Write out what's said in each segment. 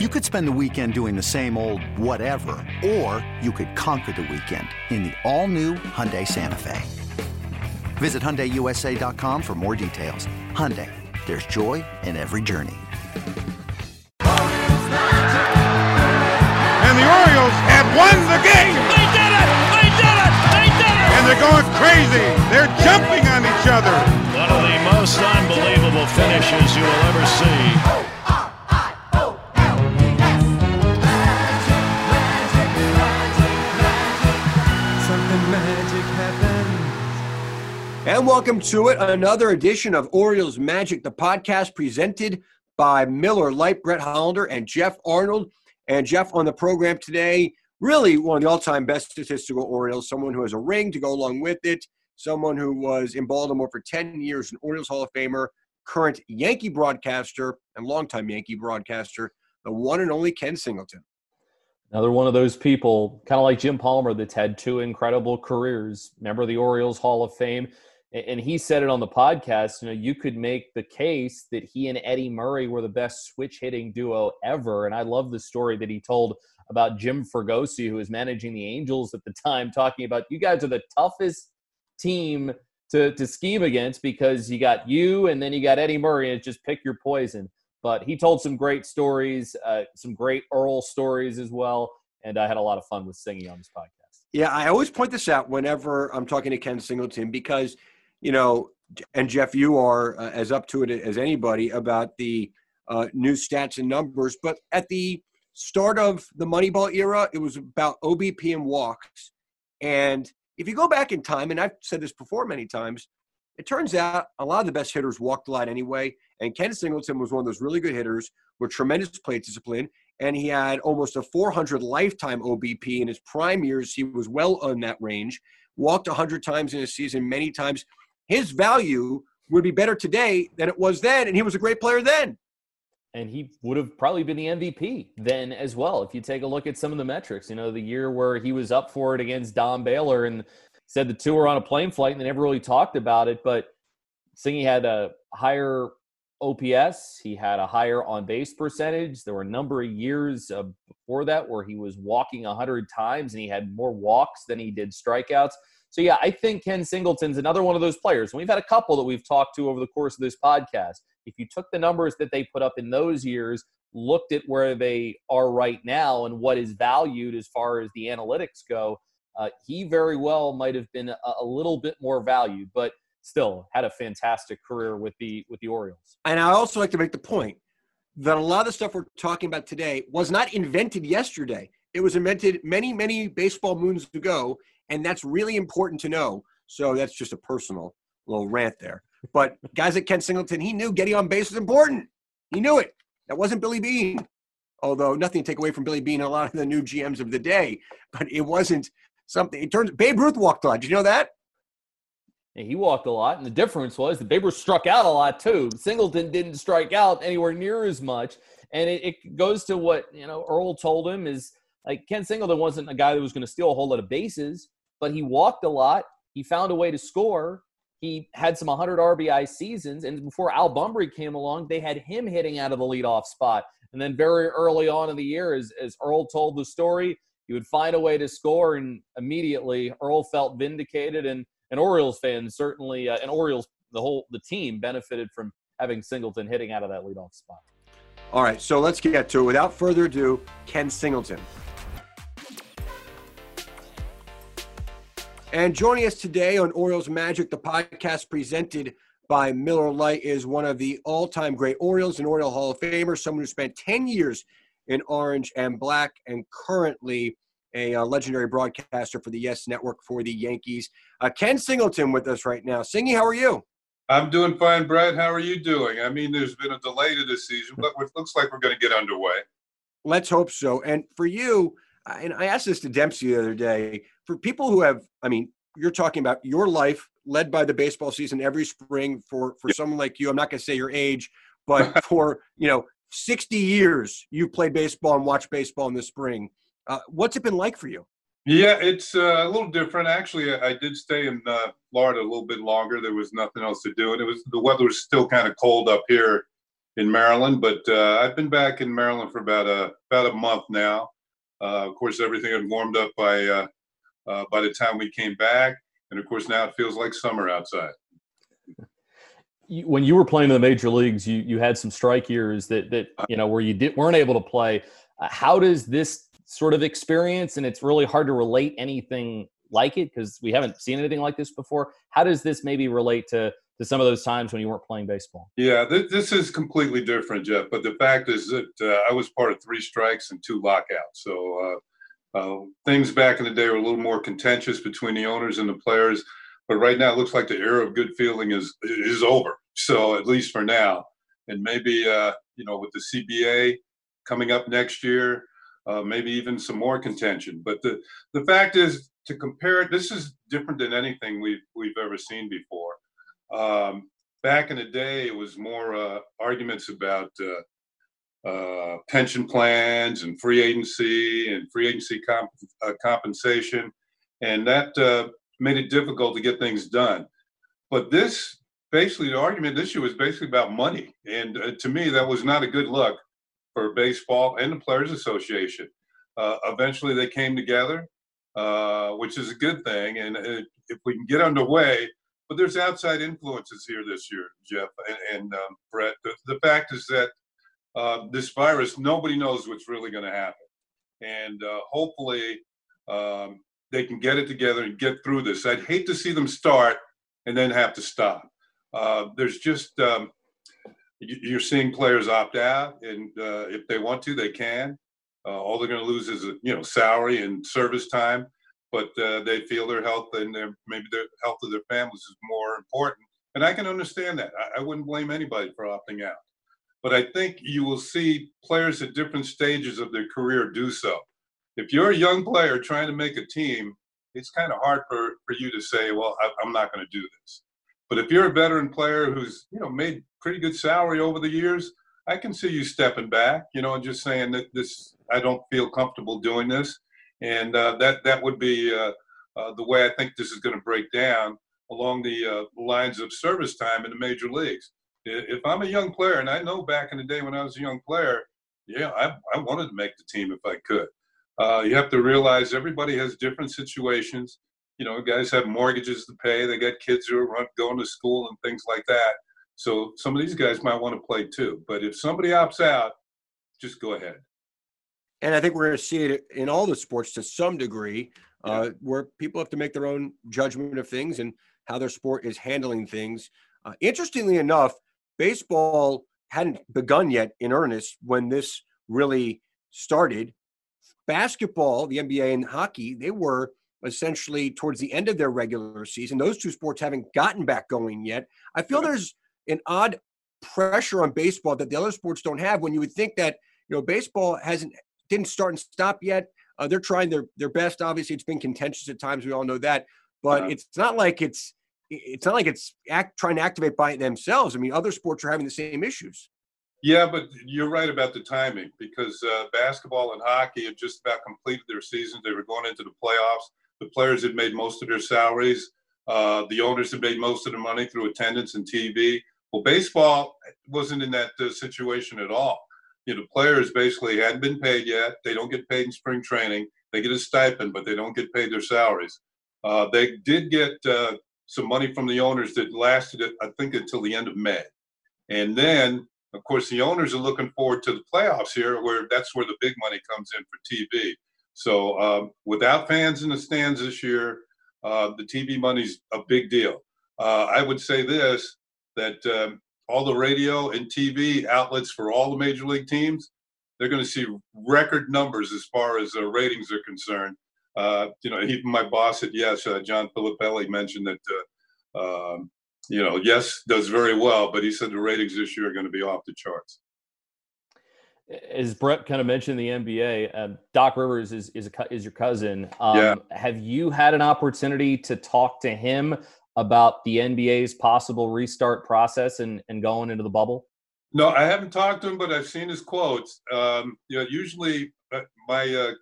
You could spend the weekend doing the same old whatever, or you could conquer the weekend in the all-new Hyundai Santa Fe. Visit HyundaiUSA.com for more details. Hyundai, there's joy in every journey. And the Orioles have won the game! They did it! They did it! They did it! And they're going crazy! They're jumping on each other! One of the most unbelievable finishes you will ever see. And welcome to it, another edition of Orioles Magic, the podcast presented by Miller Lite, Brett Hollander, and Jeff Arnold. And Jeff on the program today, really one of the all-time best statistical Orioles, someone who has a ring to go along with it, someone who was in Baltimore for 10 years, an Orioles Hall of Famer, current Yankee broadcaster and longtime Yankee broadcaster, the one and only Ken Singleton. Another one of those people, kind of like Jim Palmer, that's had two incredible careers. Member of the Orioles Hall of Fame and he said it on the podcast you know you could make the case that he and eddie murray were the best switch hitting duo ever. And i love the story that he told about jim fregosi who was managing the angels at the time talking about you guys are the toughest team to, to scheme against because you got you and then you got eddie murray and just pick your poison. But he told some great stories uh, some great earl stories as well. And i had a lot of fun with singing on this podcast. Yeah, I always point this out whenever I'm talking to Ken Singleton because you know, and Jeff, you are uh, as up to it as anybody about the uh, new stats and numbers. But at the start of the Moneyball era, it was about OBP and walks. And if you go back in time, and I've said this before many times, it turns out a lot of the best hitters walked a lot anyway. And Ken Singleton was one of those really good hitters with tremendous plate discipline. And he had almost a 400 lifetime OBP in his prime years. He was well on that range, walked 100 times in a season, many times his value would be better today than it was then, and he was a great player then. And he would have probably been the MVP then as well. If you take a look at some of the metrics, you know, the year where he was up for it against Don Baylor and said the two were on a plane flight and they never really talked about it. But Singy had a higher OPS, he had a higher on base percentage. There were a number of years uh, before that where he was walking 100 times and he had more walks than he did strikeouts. So yeah, I think Ken Singleton's another one of those players. And we've had a couple that we've talked to over the course of this podcast. If you took the numbers that they put up in those years, looked at where they are right now and what is valued as far as the analytics go, uh, he very well might have been a, a little bit more valued, but still had a fantastic career with the with the Orioles. And I also like to make the point that a lot of the stuff we're talking about today was not invented yesterday. It was invented many, many baseball moons ago, and that's really important to know. So that's just a personal little rant there. But guys like Ken Singleton, he knew getting on base was important. He knew it. That wasn't Billy Beane. Although nothing to take away from Billy Beane and a lot of the new GMs of the day, but it wasn't something. It turns Babe Ruth walked a lot. Did you know that? Yeah, he walked a lot, and the difference was that Babe Ruth struck out a lot too. Singleton didn't strike out anywhere near as much, and it, it goes to what you know Earl told him is like Ken Singleton wasn't a guy that was going to steal a whole lot of bases, but he walked a lot. He found a way to score. He had some 100 RBI seasons, and before Al Bumbry came along, they had him hitting out of the leadoff spot. And then very early on in the year, as, as Earl told the story, he would find a way to score, and immediately Earl felt vindicated. And an Orioles fan certainly, uh, and Orioles, the whole the team benefited from having Singleton hitting out of that leadoff spot. All right, so let's get to it. Without further ado, Ken Singleton. And joining us today on Orioles Magic, the podcast presented by Miller Lite, is one of the all time great Orioles and Oriole Hall of Famers, someone who spent 10 years in orange and black and currently a uh, legendary broadcaster for the Yes Network for the Yankees. Uh, Ken Singleton with us right now. Singy, how are you? I'm doing fine, Brad. How are you doing? I mean, there's been a delay to this season, but it looks like we're going to get underway. Let's hope so. And for you, and I asked this to Dempsey the other day, for people who have, I mean, you're talking about your life led by the baseball season every spring for for someone like you. I'm not going to say your age, but for you know 60 years you've played baseball and watched baseball in the spring. Uh, what's it been like for you? Yeah, it's uh, a little different. Actually, I did stay in uh, Florida a little bit longer. There was nothing else to do, and it was the weather was still kind of cold up here in Maryland, but uh, I've been back in Maryland for about a about a month now. Uh, of course, everything had warmed up by uh, uh, by the time we came back, and of course now it feels like summer outside. When you were playing in the major leagues, you you had some strike years that that you know where you did weren't able to play. Uh, how does this sort of experience, and it's really hard to relate anything like it because we haven't seen anything like this before. How does this maybe relate to to some of those times when you weren't playing baseball? Yeah, th- this is completely different, Jeff. But the fact is that uh, I was part of three strikes and two lockouts. So uh, uh, things back in the day were a little more contentious between the owners and the players. But right now, it looks like the era of good feeling is is over. So at least for now, and maybe uh, you know with the CBA coming up next year, uh, maybe even some more contention. But the the fact is to compare it, this is different than anything we've we've ever seen before. Um, back in the day, it was more uh, arguments about uh, uh, pension plans and free agency and free agency comp- uh, compensation, and that uh, made it difficult to get things done. But this, basically, the argument this year was basically about money, and uh, to me, that was not a good look for baseball and the Players Association. eventually, they came together, which is a good thing, and if we can get underway but there's outside influences here this year, Jeff and, and um, Brett. The, the, fact is that uh, this virus, nobody knows what's really going to happen, and uh, hopefully um, they can get it together and get through this. I'd hate to see them start and then have to stop. Uh, there's just um, you're seeing players opt out, and uh, if they want to, they can. Uh, all they're going to lose is you know salary and service time but uh, they feel their health and their maybe their health of their families is more important. And I can understand that. I, I wouldn't blame anybody for opting out. But I think you will see players at different stages of their career do so. If you're a young player trying to make a team, it's kind of hard for, for you to say, well, I, I'm not going to do this. But if you're a veteran player who's, you know, made pretty good salary over the years, I can see you stepping back, you know, and just saying that this, I don't feel comfortable doing this and uh, that that would be uh, uh, the way I think this is going to break down along the uh, lines of service time in the major leagues. If I'm a young player, and I know back in the day when I was a young player, yeah, I, I wanted to make the team if I could. Uh, you have to realize everybody has different situations. You know, guys have mortgages to pay. They got kids who are going to school and things like that. So some of these guys might want to play too. But if somebody opts out, just go ahead and I think we're going to see it in all the sports to some degree, uh, where people have to make their own judgment of things and how their sport is handling things. Uh, interestingly enough, baseball hadn't begun yet in earnest when this really started. Basketball, the NBA, and hockey, they were essentially towards the end of their regular season. Those two sports haven't gotten back going yet. I feel there's an odd pressure on baseball that the other sports don't have when you would think that you know baseball hasn't didn't start and stop yet. Uh, they're trying their their best. Obviously, it's been contentious at times. We all know that, but yeah. it's not like it's it's not like it's act, trying to activate by themselves. I mean, other sports are having the same issues. Yeah, but you're right about the timing because uh, basketball and hockey had just about completed their seasons. They were going into the playoffs. The players had made most of their salaries. Uh, the owners had made most of the money through attendance and TV. Well, baseball wasn't in that uh, situation at all you know, players basically hadn't been paid yet. They don't get paid in spring training. They get a stipend, but they don't get paid their salaries. Uh, they did get uh, some money from the owners that lasted, I think, until the end of May. And then, of course, the owners are looking forward to the playoffs here, where that's where the big money comes in for TV. So um, without fans in the stands this year, uh, the TV money's a big deal. Uh, I would say this that um, all the radio and TV outlets for all the major league teams, they're going to see record numbers as far as uh, ratings are concerned. Uh, you know, even my boss at Yes, uh, John Filippelli, mentioned that, uh, um, you know, Yes does very well, but he said the ratings this year are going to be off the charts. As Brett kind of mentioned, the NBA, um, Doc Rivers is is, a, is your cousin. Um, yeah. Have you had an opportunity to talk to him about the NBA's possible restart process and, and going into the bubble? No, I haven't talked to him, but I've seen his quotes. Um, you know, usually uh, my uh,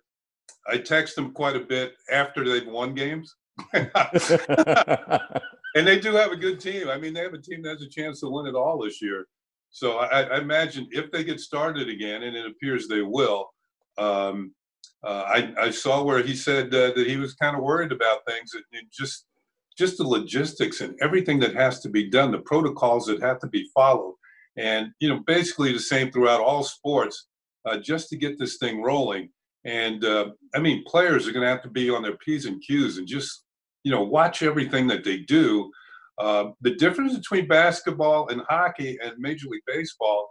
I text him quite a bit after they've won games, and they do have a good team. I mean, they have a team that has a chance to win it all this year. So I, I, imagine if they get started again, and it appears they will. Um, uh, I, I, saw where he said uh, that he was kind of worried about things and just just the logistics and everything that has to be done, the protocols that have to be followed, and you know basically the same throughout all sports, uh, just to get this thing rolling. And uh, I mean, players are going to have to be on their p's and q's and just you know watch everything that they do uh, the difference between basketball and hockey and Major League Baseball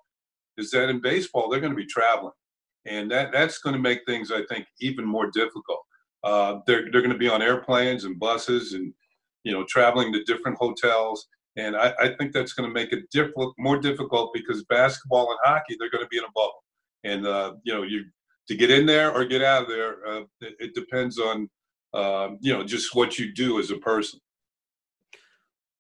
is that in baseball they're going to be traveling, and that that's going to make things I think even more difficult. Uh, they're they're going to be on airplanes and buses and you know traveling to different hotels, and I, I think that's going to make it diff- more difficult because basketball and hockey they're going to be in a bubble, and uh, you know you to get in there or get out of there uh, it, it, depends on uh, you know just what you do as a person.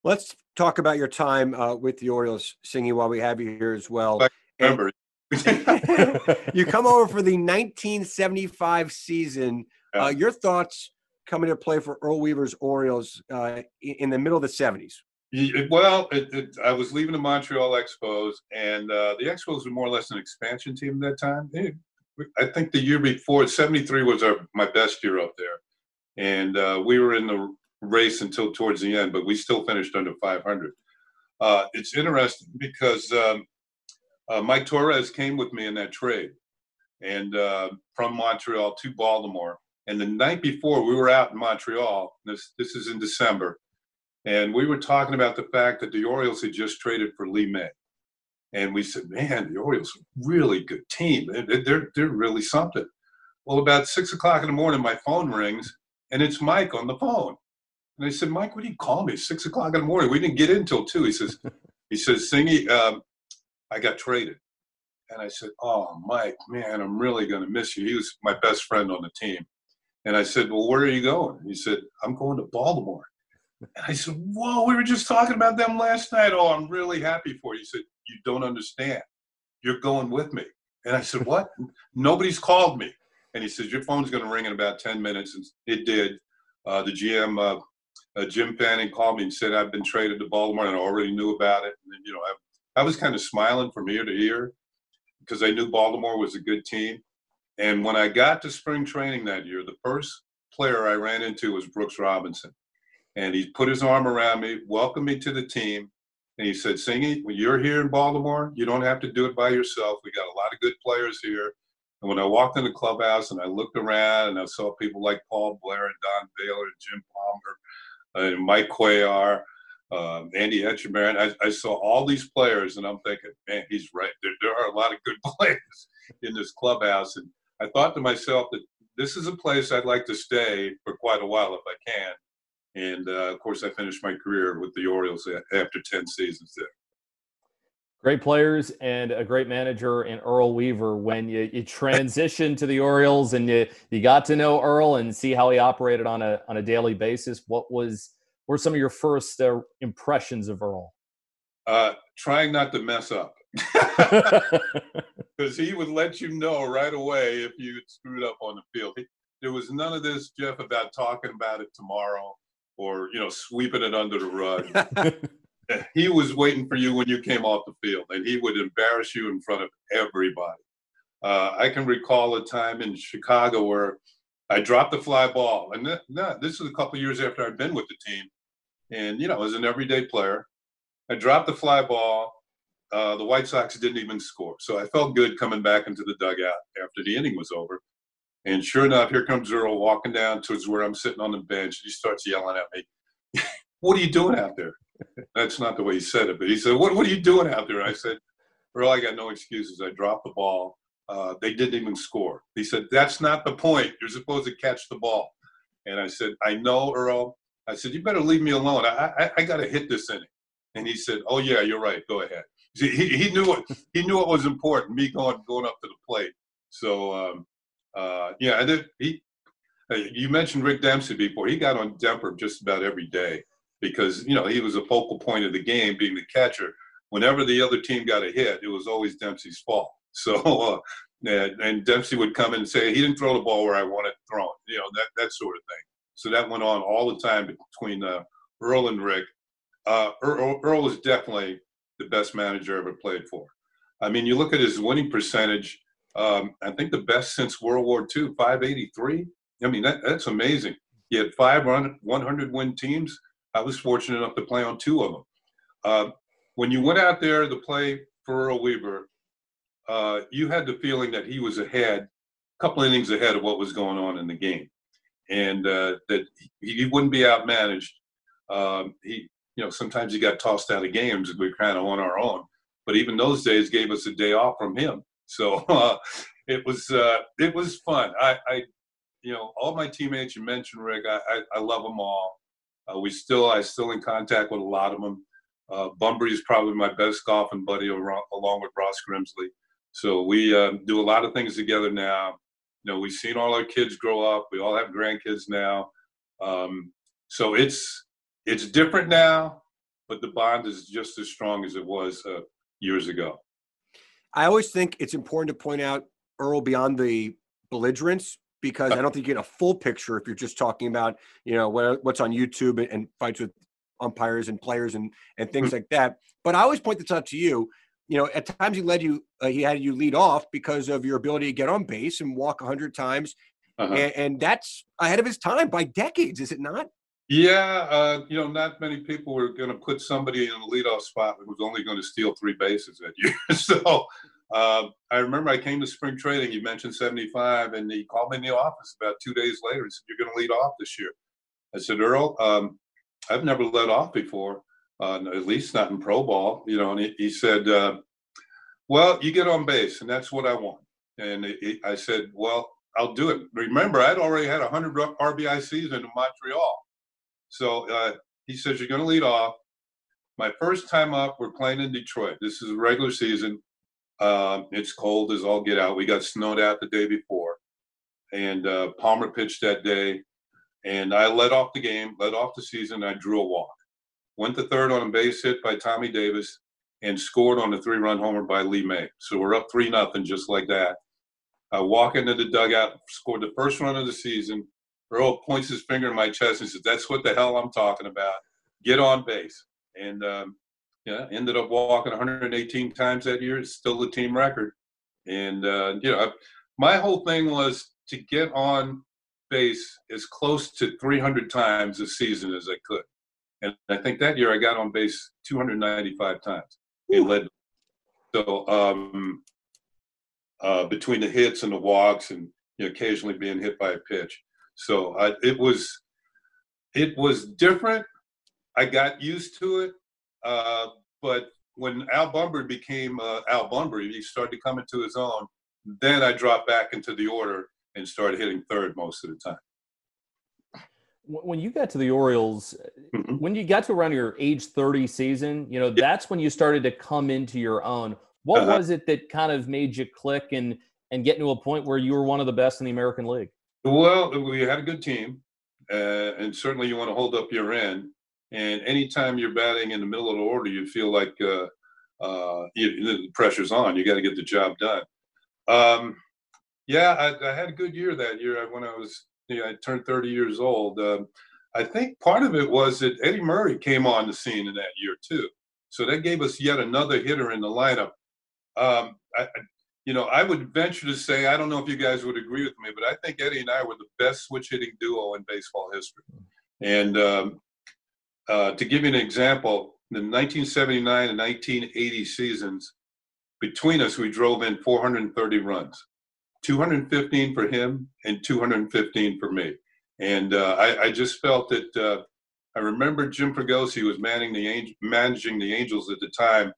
Let's talk about your time uh, with the Orioles, Singy, while we have you here as well. remember. you come over for the 1975 season. Uh, your thoughts coming to play for Earl Weaver's Orioles uh, in the middle of the 70s? Well, it, it, I was leaving the Montreal Expos, and uh, the Expos were more or less an expansion team at that time. I think the year before, 73 was our my best year up there. And uh, we were in the race until towards the end, but we still finished under 500. Uh, it's interesting because um, uh, Mike Torrez came with me in that trade, and uh, from Montreal to Baltimore. And the night before, we were out in Montreal. This this is in December, and we were talking about the fact that the Orioles had just traded for Lee May, and we said, "Man, the Orioles are a really good team. They're they're, they're really something." Well, about six o'clock in the morning, my phone rings, and it's Mike on the phone. And I said, Mike, what do you call me? Six o'clock in the morning. We didn't get in until two. He says, he says, Singy, um, I got traded. And I said, Oh, Mike, man, I'm really going to miss you. He was my best friend on the team. And I said, Well, where are you going? He said, I'm going to Baltimore. And I said, Whoa, we were just talking about them last night. Oh, I'm really happy for you. He said, You don't understand. You're going with me. And I said, What? Nobody's called me. And he says, Your phone's going to ring in about 10 minutes. And it did. Uh, the GM uh, uh, Jim Fanning called me and said I've been traded to Baltimore and I already knew about it. And you know, I, I was kind of smiling from ear to ear because I knew Baltimore was a good team. And when I got to spring training that year, the first player I ran into was Brooks Robinson. And he put his arm around me, welcomed me to the team, and he said, Singy, when you're here in Baltimore, you don't have to do it by yourself. We got a lot of good players here. And when I walked in the clubhouse and I looked around and I saw people like Paul Blair and Don Baylor and Jim Palmer and Mike Cuellar, um, Andy Etchebarren. I, I, saw all these players, and I'm thinking, man, he's right. There, there are a lot of good players in this clubhouse, and I thought to myself that this is a place I'd like to stay for quite a while if I can. And uh, of course, I finished my career with the Orioles after 10 seasons there. Great players and a great manager in Earl Weaver. When you, you transition to the Orioles and you, you got to know Earl and see how he operated on a on a daily basis, what was were some of your first uh, impressions of Earl? Uh, trying not to mess up, because he would let you know right away if you screwed up on the field. He, there was none of this, Jeff, about talking about it tomorrow or you know sweeping it under the rug. he was waiting for you when you came off the field, and he would embarrass you in front of everybody. Uh, I can recall a time in Chicago where I dropped the fly ball, and th- this was a couple years after I'd been with the team, and you know, as an everyday player, I dropped the fly ball. Uh, the White Sox didn't even score, so I felt good coming back into the dugout after the inning was over. And sure enough, here comes Earl walking down towards where I'm sitting on the bench. He starts yelling at me, "What are you doing out there?" That's not the way he said it, but he said, "What What are you doing out there?" I said, "Earl, I got no excuses. I dropped the ball. Uh, they didn't even score." He said, "That's not the point. You're supposed to catch the ball." And I said, "I know, Earl." I said, "You better leave me alone. I I, I got to hit this inning." And he said, "Oh yeah, you're right. Go ahead." See, he, he knew what he knew what was important. Me going going up to the plate. So um, uh, yeah, and then he. Uh, you mentioned Rick Dempsey before. He got on Demper just about every day because you know he was a focal point of the game, being the catcher. Whenever the other team got a hit, it was always Dempsey's fault. So, uh, and, and, Dempsey would come in and say, "He didn't throw the ball where I wanted thrown," you know that that sort of thing. So that went on all the time between uh, Earl and Rick. Uh, Earl, Earl was definitely the best manager ever played for. I mean, you look at his winning percentage. Um, I think the best since World War II, 583. I mean, that, that's amazing. He had five 100 win teams. I was fortunate enough to play on two of them. Uh, when you went out there to play for Earl Weaver, uh, you had the feeling that he was ahead, a couple innings ahead of what was going on in the game, and uh, that he, he, wouldn't be outmanaged. Um, he, you know, sometimes he got tossed out of games and we were kind of on our own. But even those days gave us a day off from him. So uh, it was uh, it was fun. I, I, you know, all my teammates you mentioned, Rick. I, I, I love them all. Uh, we still I still in contact with a lot of them. Uh, Bumbry is probably my best golfing buddy, along with Ross Grimsley. So we uh, do a lot of things together now. You know, we've seen all our kids grow up. We all have grandkids now. Um, so it's it's different now, but the bond is just as strong as it was uh, years ago. I always think it's important to point out Earl beyond the belligerence because I don't think you get a full picture if you're just talking about you know what's on YouTube and, and fights with umpires and players and and things mm-hmm. like that. But I always point this out to you. You know, at times he led you, uh, he had you lead off because of your ability to get on base and walk a hundred times, uh-huh. and, and, that's ahead of his time by decades, is it not? Yeah, uh, you know, not many people were going to put somebody in a leadoff spot who was only going to steal three bases that year. so uh, I remember I came to spring training. You mentioned 75, and he called me in the office about two days later and said, "You're going to lead off this year." I said, "Earl, um, I've never led off before, uh, at least not in pro ball." You know, and he, he said, uh, "Well, you get on base, and that's what I want." And I said, "Well, I'll do it." Remember, I'd already had a 100 RBI season in Montreal. So uh, he says, You're going to lead off. My first time up, we're playing in Detroit. This is regular season. Uh, it's cold as all get out. We got snowed out the day before. And uh, Palmer pitched that day. And I led off the game, led off the season. I drew a walk. Went to third on a base hit by Tommy Davis and scored on a three run homer by Lee May. So we're up 3 nothing just like that. I walk into the dugout, scored the first run of the season, Earl points his finger in my chest and says, "That's what the hell I'm talking about. Get on base." And um, yeah, ended up walking 118 times that year. It's still the team record. And uh, you know, my whole thing was to get on base as close to 300 times a season as I could. And I think that year I got on base 295 times. It led. So um, uh, between the hits and the walks, and you know, occasionally being hit by a pitch. So I, it was it was different. I got used to it, uh, but when Al Bumbry became uh, Al Bumbry, he started to come into his own. Then I dropped back into the order and started hitting third most of the time. When you got to the Orioles, mm-hmm. when you got to around your age 30 season, you know, yeah. that's when you started to come into your own. What uh-huh. was it that kind of made you click and and get to a point where you were one of the best in the American League? Well, we had a good team, uh, and certainly you want to hold up your end. And anytime you're batting in the middle of the order, you feel like uh, uh, you, the pressure's on. You got to get the job done. Um, yeah, I, I, had a good year that year when I was, you know, I turned 30 years old. Um, I think part of it was that Eddie Murray came on the scene in that year too. So that gave us yet another hitter in the lineup. Um, I, you know, I would venture to say, I don't know if you guys would agree with me, but I think Eddie and I were the best switch hitting duo in baseball history. And um, uh, to give you an example, the 1979 and 1980 seasons, between us, we drove in 430 runs 215 for him and 215 for me. And uh, I, I, just felt that uh, I remember Jim Fregosi was managing the, managing the Angels at the time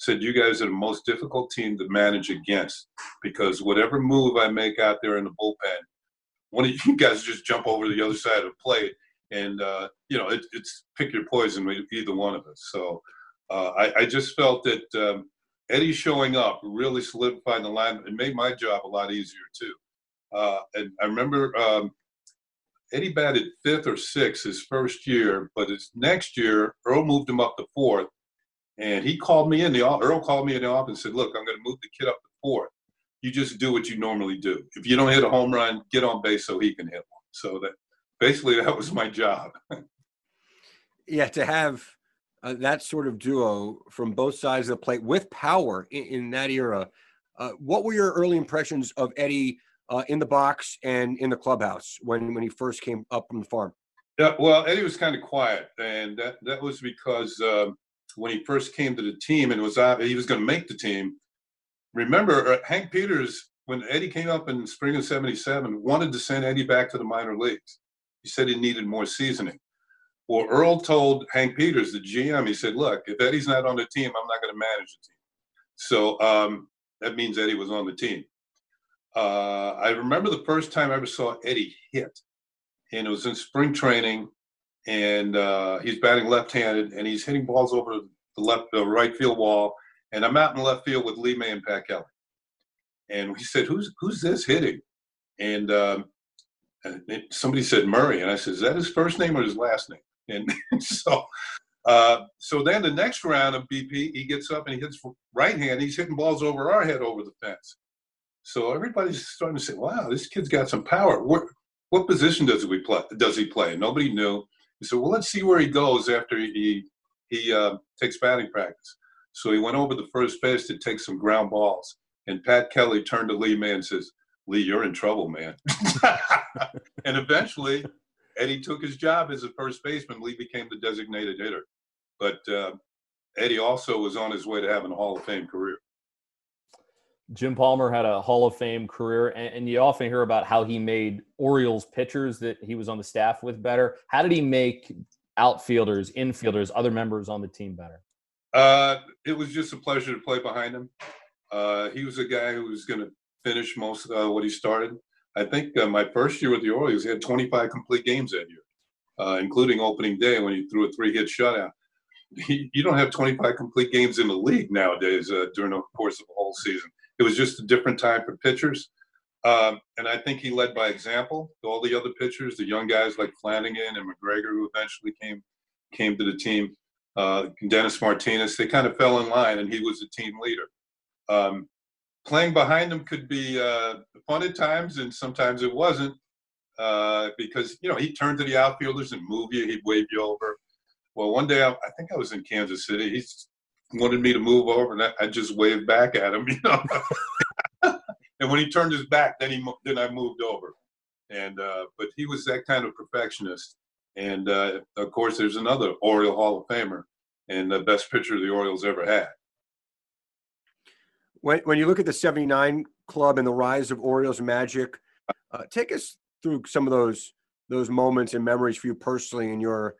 said you guys are the most difficult team to manage against because whatever move I make out there in the bullpen, one of you guys just jump over to the other side of the plate, and uh, you know it, it's pick your poison with either one of us. So uh, I, I, just felt that um, Eddie showing up really solidified the line and made my job a lot easier too. Uh, and I remember um, Eddie batted fifth or sixth his first year, but his next year Earl moved him up to fourth and he called me in the Earl called me in the office and said, "Look, I'm going to move the kid up to fourth. You just do what you normally do. If you don't hit a home run, get on base so he can hit one." So that basically that was my job. yeah, to have uh, that sort of duo from both sides of the plate with power in, in that era. Uh, what were your early impressions of Eddie uh, in the box and in the clubhouse when when he first came up from the farm? Yeah, well, Eddie was kind of quiet, and that that was because um, when he first came to the team and was out, he was going to make the team. Remember, uh, Hank Peters, when Eddie came up in spring of '77, wanted to send Eddie back to the minor leagues. He said he needed more seasoning. Well, Earl told Hank Peters, the GM, he said, "Look, if Eddie's not on the team, I'm not going to manage the team." So um, that means Eddie was on the team. Uh, I remember the first time I ever saw Eddie hit, and it was in spring training, and uh, he's batting left-handed, and he's hitting balls over the left, the right field wall, and I'm out in left field with Lee May and Pat Kelly, and we said, "Who's who's this hitting?" And um, somebody said Murray, and I said, "Is that his first name or his last name?" And so, uh, so then the next round of BP, he gets up and he hits right hand. He's hitting balls over our head over the fence. So everybody's starting to say, "Wow, this kid's got some power." What, what position does he play? Does he play? Nobody knew. He said, "Well, let's see where he goes after he he uh, takes batting practice." So he went over the first base to take some ground balls, and Pat Kelly turned to Lee May and says, "Lee, you're in trouble, man." and eventually, Eddie took his job as a first baseman. Lee became the designated hitter. But uh, Eddie also was on his way to having a Hall of Fame career. Jim Palmer had a Hall of Fame career, and, and, you often hear about how he made Orioles pitchers that he was on the staff with better. How did he make outfielders, infielders, other members on the team better? Uh, it was just a pleasure to play behind him. Uh, he was a guy who was going to finish most uh, what he started. I think uh, my first year with the Orioles, he had 25 complete games that year, uh, including opening day when he threw a three-hit shutout. You don't have 25 complete games in the league nowadays uh, during the course of a whole season. It was just a different time for pitchers. Um, and I think he led by example. All the other pitchers, the young guys like Flanagan and McGregor, who eventually came came to the team, uh, Dennis Martinez, they kind of fell in line, and he was the team leader. Um, playing behind him could be uh, fun at times, and sometimes it wasn't uh, because you know he turned to the outfielders and move you, he'd wave you over. Well, one day I, I think I was in Kansas City. He wanted me to move over, and I, I just waved back at him, you know. and when he turned his back, then he then I moved over. And uh, but he was that kind of perfectionist. And uh, of course, there's another Oriole Hall of Famer and the best pitcher the Orioles ever had. When, when you look at the 79 club and the rise of Orioles magic, uh, take us through some of those those moments and memories for you personally in your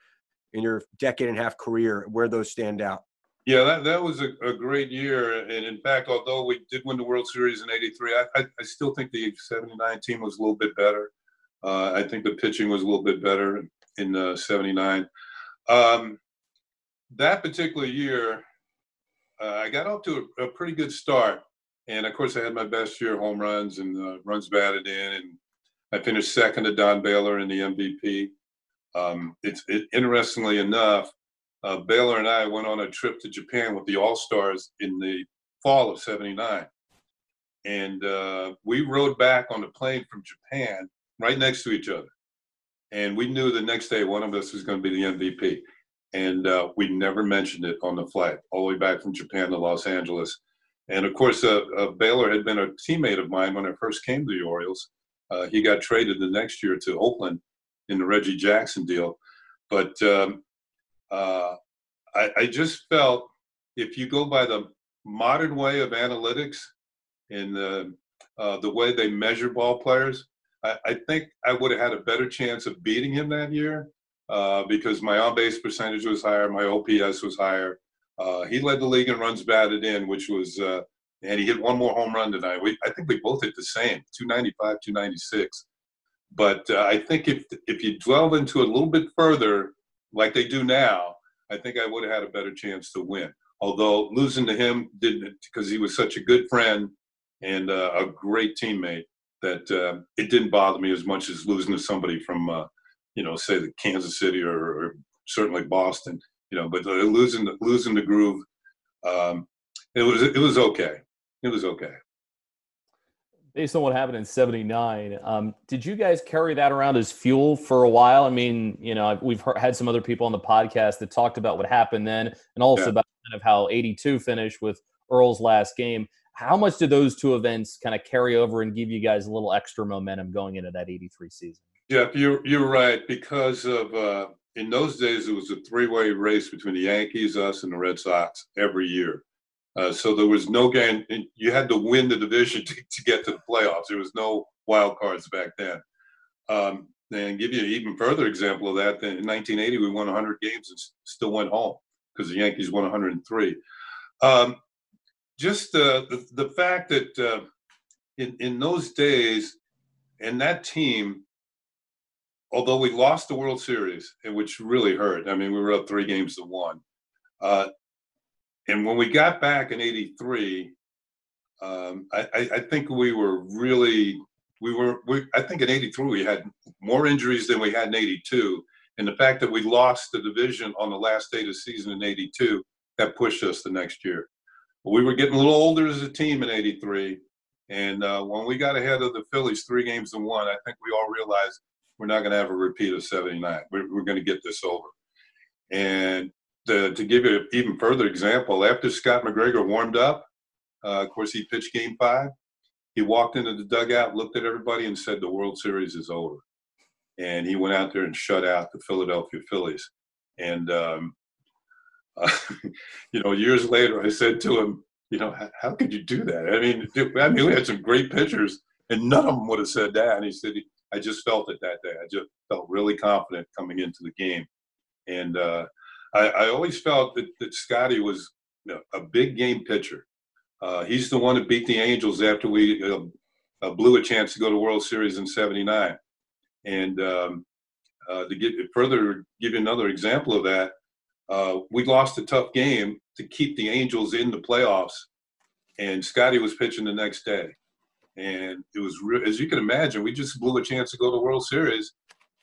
in your decade and a half career where those stand out. Yeah, that, that was a, a great year. And in fact, although we did win the World Series in 83, I, I, I still think the 79 team was a little bit better. Uh, I think the pitching was a little bit better in uh, 79. Um, that particular year, uh, I got off to a, a, pretty good start. And of course, I had my best year home runs and uh, runs batted in. And I finished second to Don Baylor in the MVP. Um, it's it, interestingly enough, uh, Baylor and I went on a trip to Japan with the All Stars in the fall of '79, and uh, we rode back on the plane from Japan right next to each other, and we knew the next day one of us was going to be the MVP and uh, we never mentioned it on the flight all the way back from Japan to Los Angeles. And of course, uh, uh, Baylor had been a teammate of mine when I first came to the Orioles. Uh, he got traded the next year to Oakland in the Reggie Jackson deal. But um, uh, I, I, just felt if you go by the modern way of analytics and the, uh, the way they measure ball players, I, I think I would have had a better chance of beating him that year uh, because my on base percentage was higher, my OPS was higher. Uh, he led the league in runs batted in, which was, uh, and he hit one more home run tonight. We, I think we both hit the same 295, 296. But uh, I think if if you delve into it a little bit further, like they do now, I think I would have had a better chance to win. Although losing to him didn't, because he was such a good friend and uh, a great teammate, that uh, it didn't bother me as much as losing to somebody from you know, say the Kansas City or, or certainly Boston, you know, but losing the, losing the groove, um, it was it was okay. It was okay. Based on what happened in 79 um, did you guys carry that around as fuel for a while? I mean you know we've heard, had some other people on the podcast that talked about what happened then and also yeah. about kind of how 82 finished with earl's last game. How much did those two events kind of carry over and give you guys a little extra momentum going into that 83 season? Yeah you're, you're right. Because of uh, in those days it was a three-way race between the yankees us and the red sox every year uh, so there was no game. You had to win the division to, to, get to the playoffs. There was no wild cards back then. Um, and give you an even further example of that, in 1980 we won 100 games and still went home because the Yankees won 103. Um, just uh, the the fact that uh, in in those days, and that team, although we lost the World Series, which really hurt. I mean, we were up three games to one. Uh, and when we got back in '83, um, I, I, think we were really we were we, I think in '83 we had more injuries than we had in '82, and the fact that we lost the division on the last day of the season in '82 that pushed us the next year. But we were getting a little older as a team in '83, and uh, when we got ahead of the Phillies three games to one, I think we all realized we're not going to have a repeat of '79. We're, we're going to get this over. And to, to give you an even further example, after Scott McGregor warmed up, uh, of course, he pitched game five. He walked into the dugout, looked at everybody, and said, The World Series is over. And he went out there and shut out the Philadelphia Phillies. And, um, uh, you know, years later, I said to him, you know, how, could you do that? I mean, I mean, we had some great pitchers, and none of them would have said that. And he said, I just felt it that day. I just felt really confident coming into the game. And uh, I, I always felt that, that Scotty was you know, a big game pitcher. Uh, he's the one that beat the Angels after we uh, uh, blew a chance to go to World Series in '79. And um, uh, to get further, give you another example of that, uh, we lost a tough game to keep the Angels in the playoffs, and Scotty was pitching the next day. And it was, re- as you can imagine, we just blew a chance to go to World Series.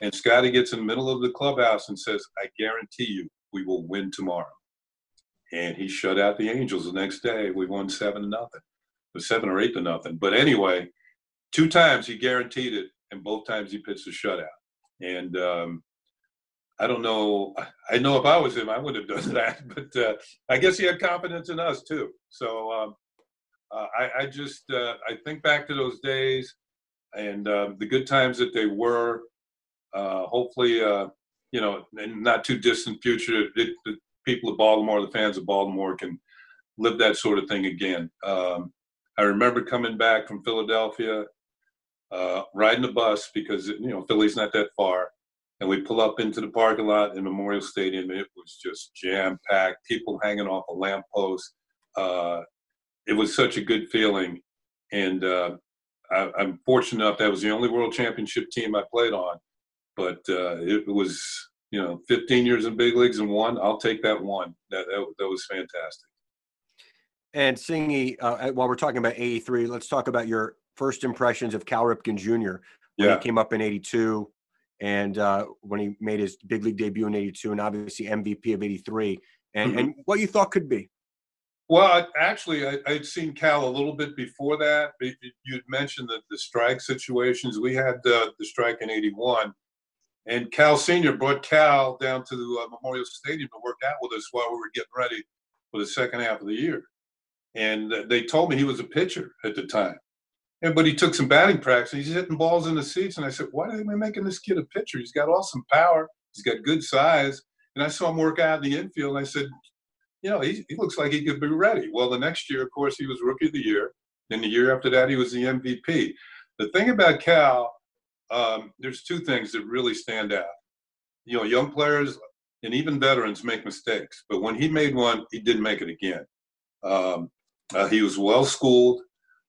And Scotty gets in the middle of the clubhouse and says, I guarantee you, we will win tomorrow. And he shut out the Angels the next day. We won seven to nothing, was seven or eight to nothing. But anyway, two times he guaranteed it, and both times he pitched a shutout. And um, I don't know. I know if I was him, I would have done that. But uh, I guess he had confidence in us too. So um, uh, I, I, just uh, I think back to those days and um, the good times that they were. Uh, hopefully, uh, you know, in not too distant future, it, the people of Baltimore, the fans of Baltimore, can live that sort of thing again. Um, I remember coming back from Philadelphia, uh, riding the bus because you know Philly's not that far, and we pull up into the parking lot in Memorial Stadium. And it was just jam packed, people hanging off a lamppost. Uh, it was such a good feeling, and uh, I, am fortunate enough that was the only World Championship team I played on but uh, it was you know 15 years in big leagues and one. I'll take that one. That that, that was fantastic. And Singy, uh, while we're talking about 83, let's talk about your first impressions of Cal Ripken Jr. when yeah. he came up in 82 and uh, when he made his big league debut in 82 and obviously MVP of 83 and, mm-hmm. and what you thought could be. Well, actually, I, would seen Cal a little bit before that. You'd mentioned the, the strike situations. We had uh, the strike in 81 and Cal Sr. brought Cal down to the uh, Memorial Stadium to work out with us while we were getting ready for the second half of the year. And uh, they told me he was a pitcher at the time. And, but he took some batting practice and he's hitting balls in the seats. And I said, why are they making this kid a pitcher? He's got awesome power. He's got good size. And I saw him work out in the infield. And I said, you know, he, he looks like he could be ready. Well, the next year, of course, he was rookie of the year. And the year after that, he was the MVP. The thing about Cal um, there's two things that really stand out. You know, young players and even veterans make mistakes, but when he made one, he didn't make it again. Um, uh, he was well schooled,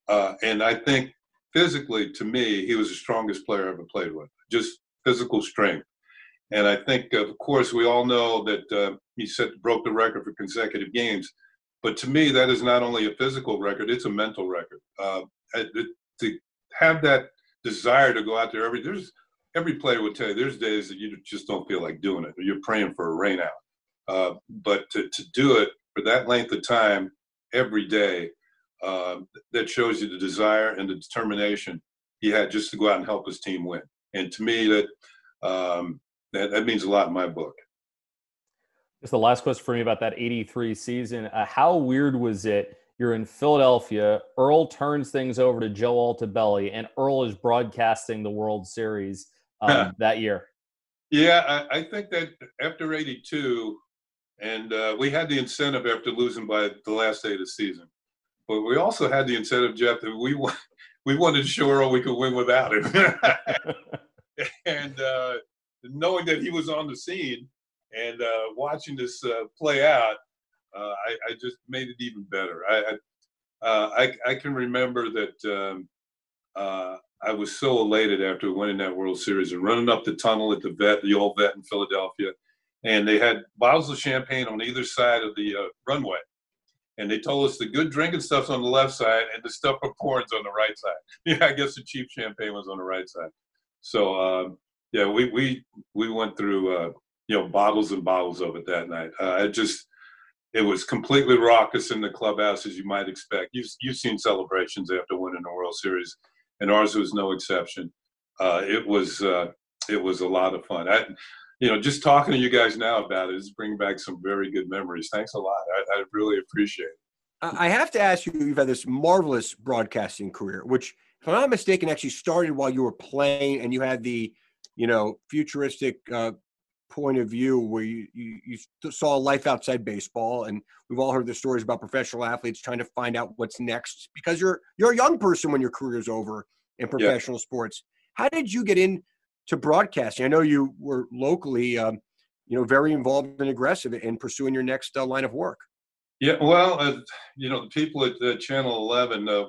uh, and I think physically, to me, he was the strongest player I ever played with. Just physical strength. And I think, of course, we all know that uh, he set broke the record for consecutive games. But to me, that is not only a physical record; it's a mental record. Uh, to have that desire to go out there every there's every player would tell you there's days that you just don't feel like doing it or you're praying for a rain out uh, but to, to do it for that length of time every day um, that shows you the desire and the determination he had just to go out and help his team win. And to me, that um, that, that means a lot in my book. Just the last question for me about that 83 season. Uh, how weird was it? You're in Philadelphia. Earl turns things over to Joe Altobelli, and Earl is broadcasting the World Series um, that year. Yeah, I, I, think that after 82, and uh, we had the incentive after losing by the last day of the season. But we also had the incentive, Jeff, that we we wanted to show Earl we could win without him. and uh, knowing that he was on the scene and uh, watching this uh, play out, uh, I, I, just made it even better. I I, uh, I, I can remember that um, uh, I was so elated after winning that World Series and running up the tunnel at the vet, the old vet in Philadelphia, and they had bottles of champagne on either side of the runway and they told us the good drinking stuff's on the left side and the stuff for porn's on the right side. Yeah, I guess the cheap champagne was on the right side. So um, yeah, we we we went through uh, you know bottles and bottles of it that night. Uh, it just it was completely raucous in the clubhouse as you might expect. You've you've seen celebrations after winning the World Series, and ours was no exception. Uh, it was uh, it was a lot of fun. I, you know, just talking to you guys now about it is bringing back some very good memories. Thanks a lot. I, I really appreciate it. I have to ask you, you've had this marvelous broadcasting career, which, if I'm not mistaken, actually started while you were playing and you had the, you know, futuristic uh, point of view where you, you, you saw life outside baseball. And we've all heard the stories about professional athletes trying to find out what's next because you're, you're a young person when your career is over in professional yeah. sports. How did you get in to broadcasting? I know you were locally, um, you know, very involved and aggressive in pursuing your next uh, line of work. Yeah, well, uh, you know, the people at uh, Channel 11, uh,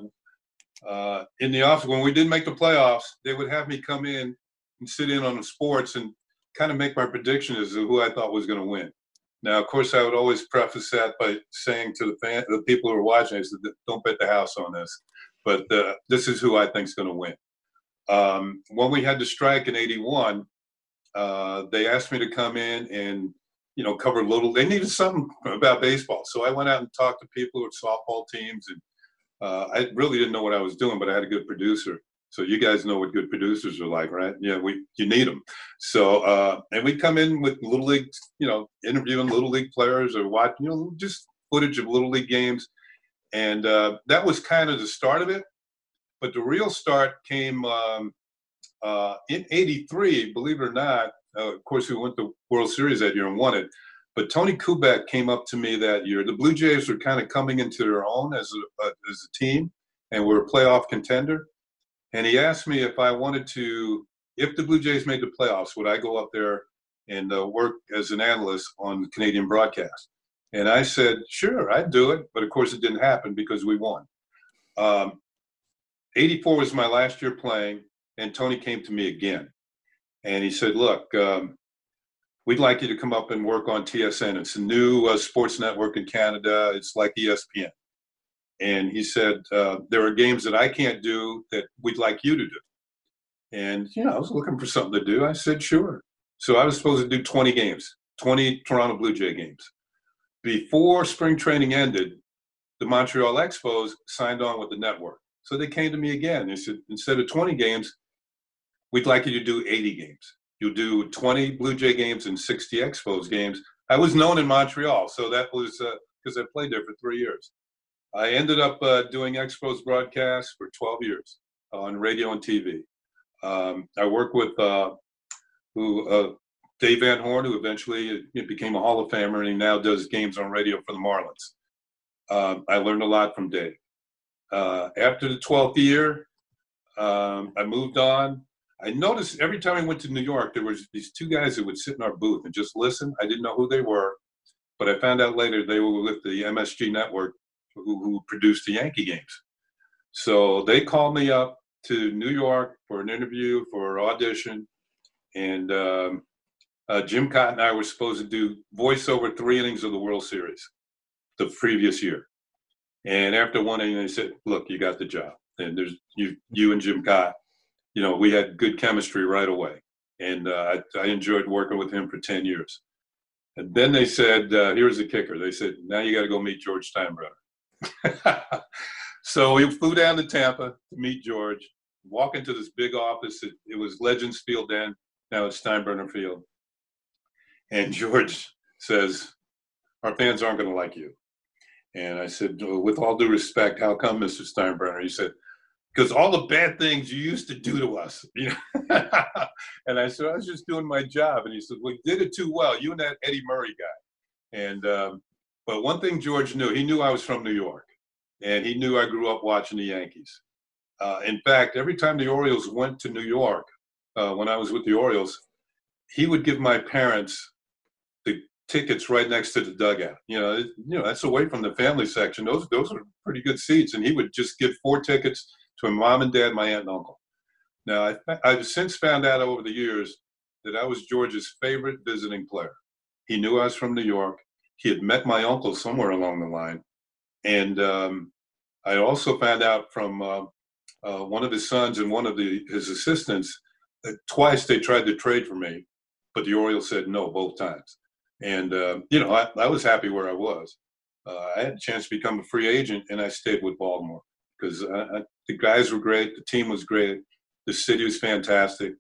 uh, in the office, when we didn't make the playoffs, they would have me come in and sit in on the sports and kind of make my prediction as to who I thought was going to win. Now, of course, I would always preface that by saying to the fan, the people who are watching, I said, "Don't bet the house on this," but uh, this is who I think is going to win. Um, when we had the strike in '81, uh, they asked me to come in and you know cover little. They needed something about baseball, so I went out and talked to people with softball teams, and uh, I really didn't know what I was doing, but I had a good producer. So you guys know what good producers are like, right? Yeah, we you need them. So uh, and we come in with little league, you know, interviewing little league players or watching, you know, just footage of little league games, and uh, that was kind of the start of it. But the real start came um, uh, in '83. Believe it or not, uh, of course, we went to the World Series that year and won it. But Tony Kubek came up to me that year. The Blue Jays were kind of coming into their own as a, uh, as a team, and we're a playoff contender. And he asked me if I wanted to, if the Blue Jays made the playoffs, would I go up there and uh, work as an analyst on Canadian broadcast? And I said, sure, I'd do it. But of course, it didn't happen because we won. Um, 84 was my last year playing, and Tony came to me again. And he said, Look, um, we'd like you to come up and work on TSN. It's a new uh, sports network in Canada, it's like ESPN. And he said, uh, There are games that I can't do that we'd like you to do. And, you know, I was looking for something to do. I said, Sure. So I was supposed to do 20 games, 20 Toronto Blue Jay games. Before spring training ended, the Montreal Expos signed on with the network. So they came to me again. They said, instead of 20 games, we'd like you to do 80 games. You'll do 20 Blue Jay games and 60 Expos games. I was known in Montreal, so that was because uh, I played there for three years. I ended up uh, doing Expos broadcasts for 12 years on radio and TV. Um, I worked with uh, who uh, Dave Van Horne, who eventually became a Hall of Famer, and he now does games on radio for the Marlins. Um, I learned a lot from Dave. Uh, after the 12th year, um, I moved on. I noticed every time I went to New York, there was these two guys that would sit in our booth and just listen. I didn't know who they were, but I found out later they were with the MSG network who, who produced the Yankee games. So they called me up to New York for an interview, for an audition, and um, uh, Jim Kaat and I were supposed to do voiceover three innings of the World Series the previous year. And after one inning, they said, "Look, you got the job." And there's you, you and Jim Kaat you know, we had good chemistry right away. And uh, I, I, enjoyed working with him for 10 years. And then they said, uh, here's the kicker. They said, now you got to go meet George Steinbrenner. so we flew down to Tampa to meet George. Walk into this big office. It, it was Legends Field then. Now it's Steinbrenner Field. And George says, "Our fans aren't going to like you." And I said, "With all due respect, how come, Mr. Steinbrenner?" He said, "Because all the bad things you used to do to us." You know? and I said, "I was just doing my job." And he said, "Well, you did it too well. You and that Eddie Murray guy." And um, but one thing George knew, he knew I was from New York, and he knew I grew up watching the Yankees. Uh, in fact, every time the Orioles went to New York, uh, when I was with the Orioles, he would give my parents the tickets right next to the dugout. You know, you know that's away from the family section. Those those are pretty good seats, and he would just give four tickets to my mom and dad, my aunt and uncle. Now, I, I've since found out over the years that I was George's favorite visiting player. He knew I was from New York. He had met my uncle somewhere along the line, and um, I also found out from uh, uh, one of his sons and one of the, his assistants that twice they tried to trade for me, but the Orioles said no both times. And uh, you know, I, I, was happy where I was. Uh, I had a chance to become a free agent, and I stayed with Baltimore because the guys were great, the team was great, the city was fantastic.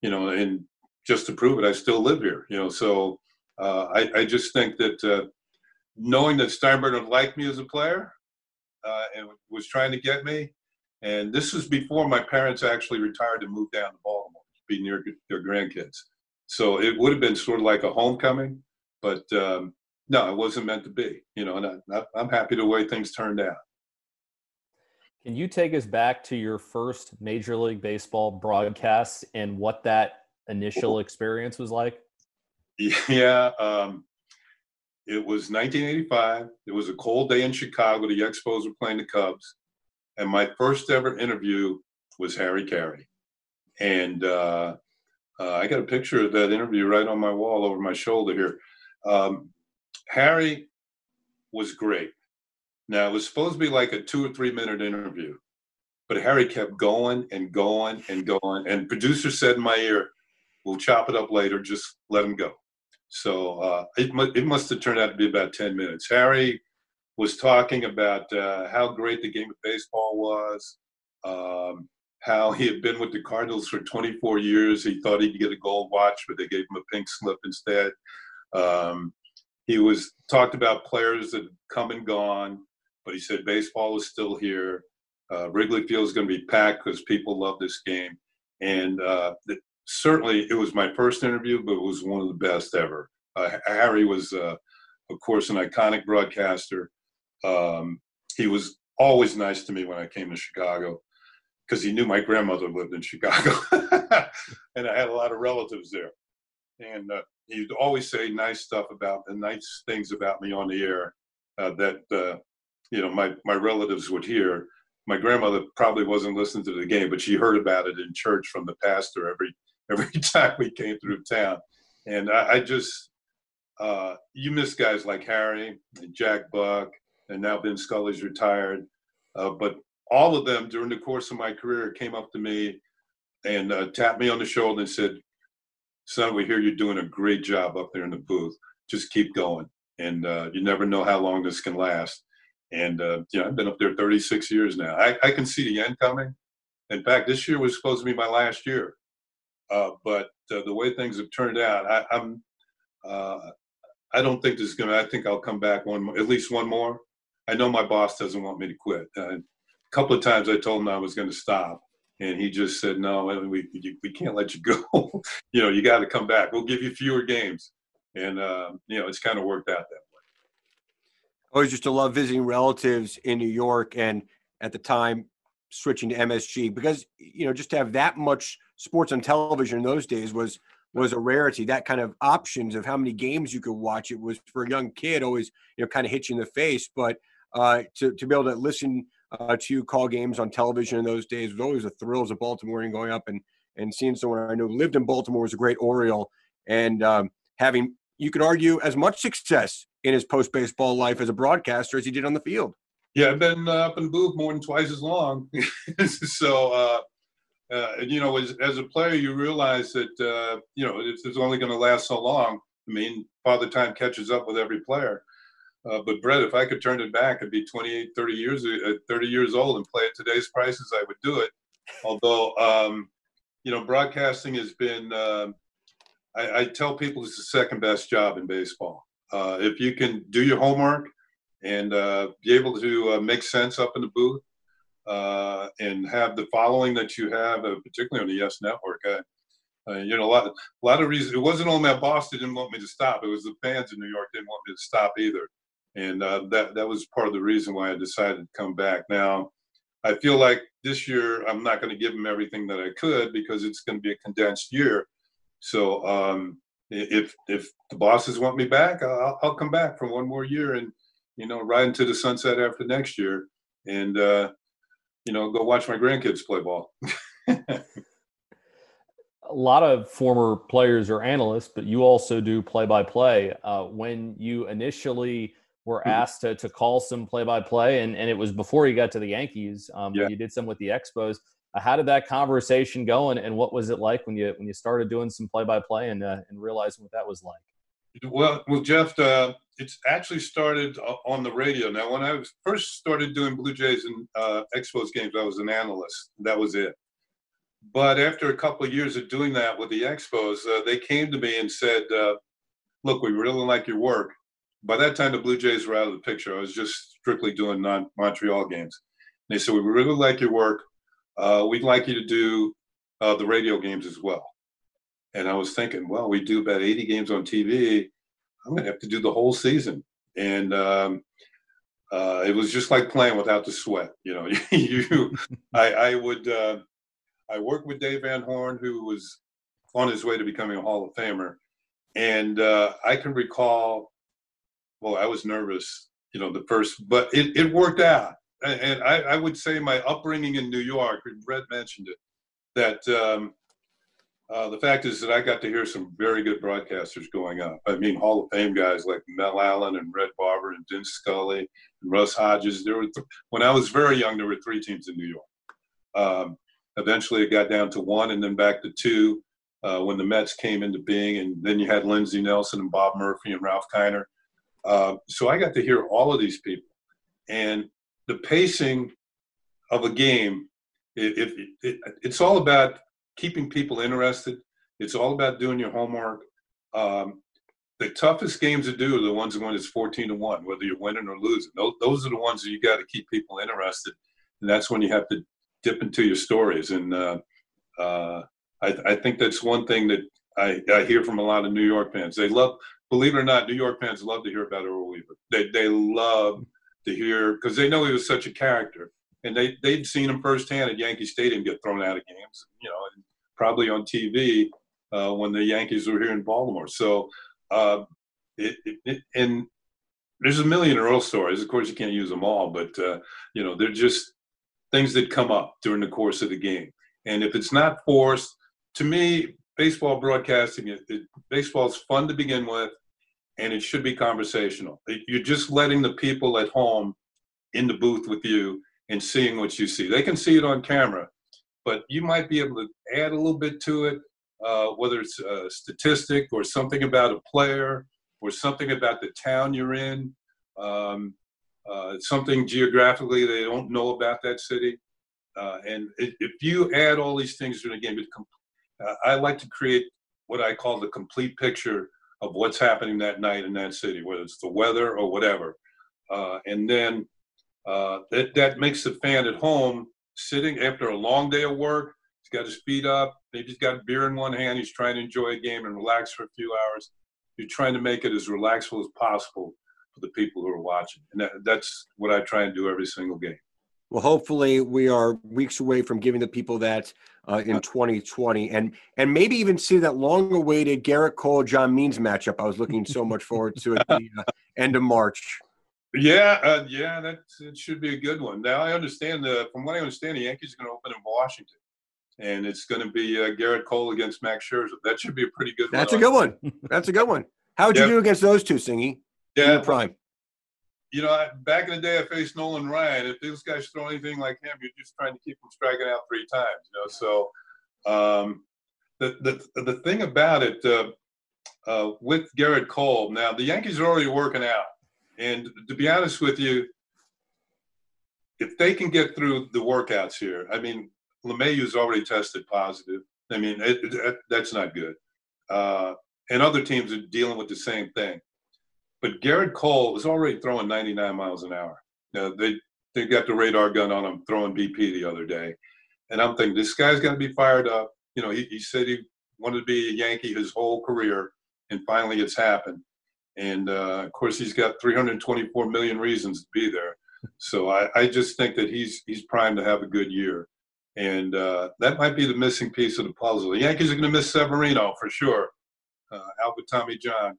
You know, and just to prove it, I still live here. You know, so uh, I, I, just think that uh, knowing that Steinbrenner liked me as a player uh, and was trying to get me, and this was before my parents actually retired and moved down to Baltimore to be near their grandkids. So it would have been sort of like a homecoming, but um, no, it wasn't meant to be. You know, and I, I'm happy the way things turned out. Can you take us back to your first Major League Baseball broadcast and what that initial experience was like? Yeah, um, it was 1985. It was a cold day in Chicago. The Expos were playing the Cubs. And my first ever interview was Harry Caray. And uh, uh, I got a picture of that interview right on my wall over my shoulder here. Um, Harry was great. Now, it was supposed to be like a two or three minute interview, but Harry kept going and going and going. And producer said in my ear, We'll chop it up later, just let him go. So uh, it, it must have turned out to be about 10 minutes. Harry was talking about uh, how great the game of baseball was, um, how he had been with the Cardinals for 24 years. He thought he'd get a gold watch, but they gave him a pink slip instead. Um, he was talked about players that had come and gone, but he said baseball is still here. Uh, Wrigley Field is going to be packed because people love this game. And uh, certainly, it was my first interview, but it was one of the best ever. Uh, Harry was, uh, of course, an iconic broadcaster. Um, he was always nice to me when I came to Chicago because he knew my grandmother lived in Chicago, and I had a lot of relatives there. And uh, he'd always say nice stuff about and nice things about me on the air uh, that uh, you know my my relatives would hear. My grandmother probably wasn't listening to the game, but she heard about it in church from the pastor every every time we came through town. And I, I just uh, you miss guys like Harry and Jack Buck, and now Vin Scully's retired. Uh, but all of them during the course of my career came up to me and uh, tapped me on the shoulder and said, "Son, we hear you're doing a great job up there in the booth. Just keep going, and uh, you never know how long this can last." And uh, know, I've been up there 36 years now. I, I, can see the end coming. In fact, this year was supposed to be my last year, uh, but uh, the way things have turned out, I, am I don't think this is going to, I think I'll come back one at least one more. I know my boss doesn't want me to quit. Uh, a couple of times I told him I was going to stop, and he just said, "No, we we can't let you go. you know, you got to come back. We'll give you fewer games." And uh, you know, it's kind of worked out that way. Always used to love visiting relatives in New York, and at the time switching to MSG because you know just to have that much sports on television in those days was was a rarity. That kind of options of how many games you could watch, it was for a young kid always, you know, kind of hit you in the face. But uh, to, to be able to listen uh, to you call games on television in those days was always a thrill as a Baltimorean going up and, and seeing someone I know lived in Baltimore was a great Oriole and um, having, you could argue, as much success in his post baseball life as a broadcaster as he did on the field. Yeah, I've been up in booth more than twice as long. so, uh, uh, you know, as, as a player, you realize that, uh, you know, it's, it's only going to last so long. I mean, Father Time catches up with every player. Uh, but Brett, if I could turn it back and be 28, 30 years, uh, 30 years old and play at today's prices, I would do it. Although, um, you know, broadcasting has been, uh, I, I, tell people it's the second best job in baseball. Uh, if you can do your homework and uh, be able to make sense up in the booth and have the following that you have, particularly on the Yes Network, uh, you know, a lot, a lot of reasons. It wasn't only my boss that didn't want me to stop. It was the fans in New York didn't want me to stop either, and uh, that that was part of the reason why I decided to come back. Now, I feel like this year I'm not going to give them everything that I could because it's going to be a condensed year. So um, if if the bosses want me back, I'll, I'll come back for one more year and you know ride into the sunset after next year, and uh, you know go watch my grandkids play ball. a lot of former players are analysts, but you also do play by play. When you initially were mm-hmm. asked to, to call some play by play, and and it was before you got to the Yankees, um, yeah. you did some with the Expos. Uh, how did that conversation go, and, and what was it like when you when you started doing some play by play and uh, and realizing what that was like? Well, well, Jeff, uh, it's actually started on the radio. Now, when I first started doing Blue Jays and uh, Expos games, I was an analyst. That was it. But after a couple of years of doing that with the Expos, uh, they came to me and said, uh, "Look, we really like your work." By that time, the Blue Jays were out of the picture. I was just strictly doing non-Montreal games. And they said, "We really like your work. Uh, we'd like you to do uh, the radio games as well." And I was thinking, well, we do about 80 games on TV. I'm going to have to do the whole season. And um, uh, it was just like playing without the sweat. You know, you, I, I would, uh, I worked with Dave Van Horne, who was on his way to becoming a Hall of Famer. And uh, I can recall, well, I was nervous, you know, the first, but it, it worked out. And I, I would say my upbringing in New York, Brett mentioned it, that um, uh, the fact is that I got to hear some very good broadcasters going up. I mean, Hall of Fame guys like Mel Allen and Red Barber and Vin Scully and Russ Hodges. There were th- when I was very young, there were three teams in New York. Um, Eventually, it got down to one, and then back to two uh, when the Mets came into being, and then you had Lindsey Nelson and Bob Murphy and Ralph Kiner. Uh, so I got to hear all of these people, and the pacing of a game. It, it, it, it's all about keeping people interested. It's all about doing your homework. Um, the toughest games to do are the ones when it's 14 to 1, whether you're winning or losing. Those, are the ones that you got to keep people interested. And that's when you have to dip into your stories. And uh, uh, I, I, think that's one thing that I, I, hear from a lot of New York fans. They love, believe it or not, New York fans love to hear about Earl Weaver. They, they love to hear, because they know he was such a character. And they, they'd seen him firsthand at Yankee Stadium get thrown out of games, you know, probably on TV uh, when the Yankees were here in Baltimore. So, uh, it, it, it, and there's a million Earl stories. Of course, you can't use them all, but uh, you know they're just things that come up during the course of the game. And if it's not forced, to me, baseball broadcasting, it, it, baseball is fun to begin with, and it should be conversational. You're just letting the people at home in the booth with you and seeing what you see. They can see it on camera, but you might be able to add a little bit to it, uh, whether it's a statistic or something about a player or something about the town you're in. Um, uh, something geographically they don't know about that city. Uh, and it, if you add all these things to the game, it, I like to create what I call the complete picture of what's happening that night in that city, whether it's the weather or whatever. Uh, and then uh, that, that makes the fan at home sitting after a long day of work. He's got his feet up. Maybe he's got beer in one hand. He's trying to enjoy a game and relax for a few hours. You're trying to make it as relaxful as possible for the people who are watching. And that, that's what I try and do every single game. Well, hopefully, we are weeks away from giving the people that uh, in 2020, and and maybe even see that long-awaited Gerrit Cole John Means matchup. I was looking so much forward to at the uh, end of March. Yeah, uh, yeah, that it should be a good one. Now I understand the from what I understand, the Yankees are going to open in Washington, and it's going to be uh, Gerrit Cole against Max Scherzer. That should be a pretty good. One. That's one. a good one. That's a good one. How would you do against those two, Singy? Yeah, prime. You know, back in the day, I faced Nolan Ryan. If these guys throw anything like him, you're just trying to keep them striking out three times. You know, so um, the the the thing about it uh, uh, with Gerrit Cole, now the Yankees are already working out And to be honest with you, if they can get through the workouts here, I mean, LeMahieu's already tested positive. I mean, it, it, that's not good. Uh, and other teams are dealing with the same thing. But Gerrit Cole was already throwing 99 miles an hour. Now, they, they got the radar gun on him throwing BP the other day. And I'm thinking, this guy's going to be fired up. You know, he, he said he wanted to be a Yankee his whole career, and finally it's happened. And uh, of course, he's got 324 million reasons to be there. So I, I just think that he's he's primed to have a good year, and uh, that might be the missing piece of the puzzle. The Yankees are going to miss Severino for sure, uh, Albert Tommy John,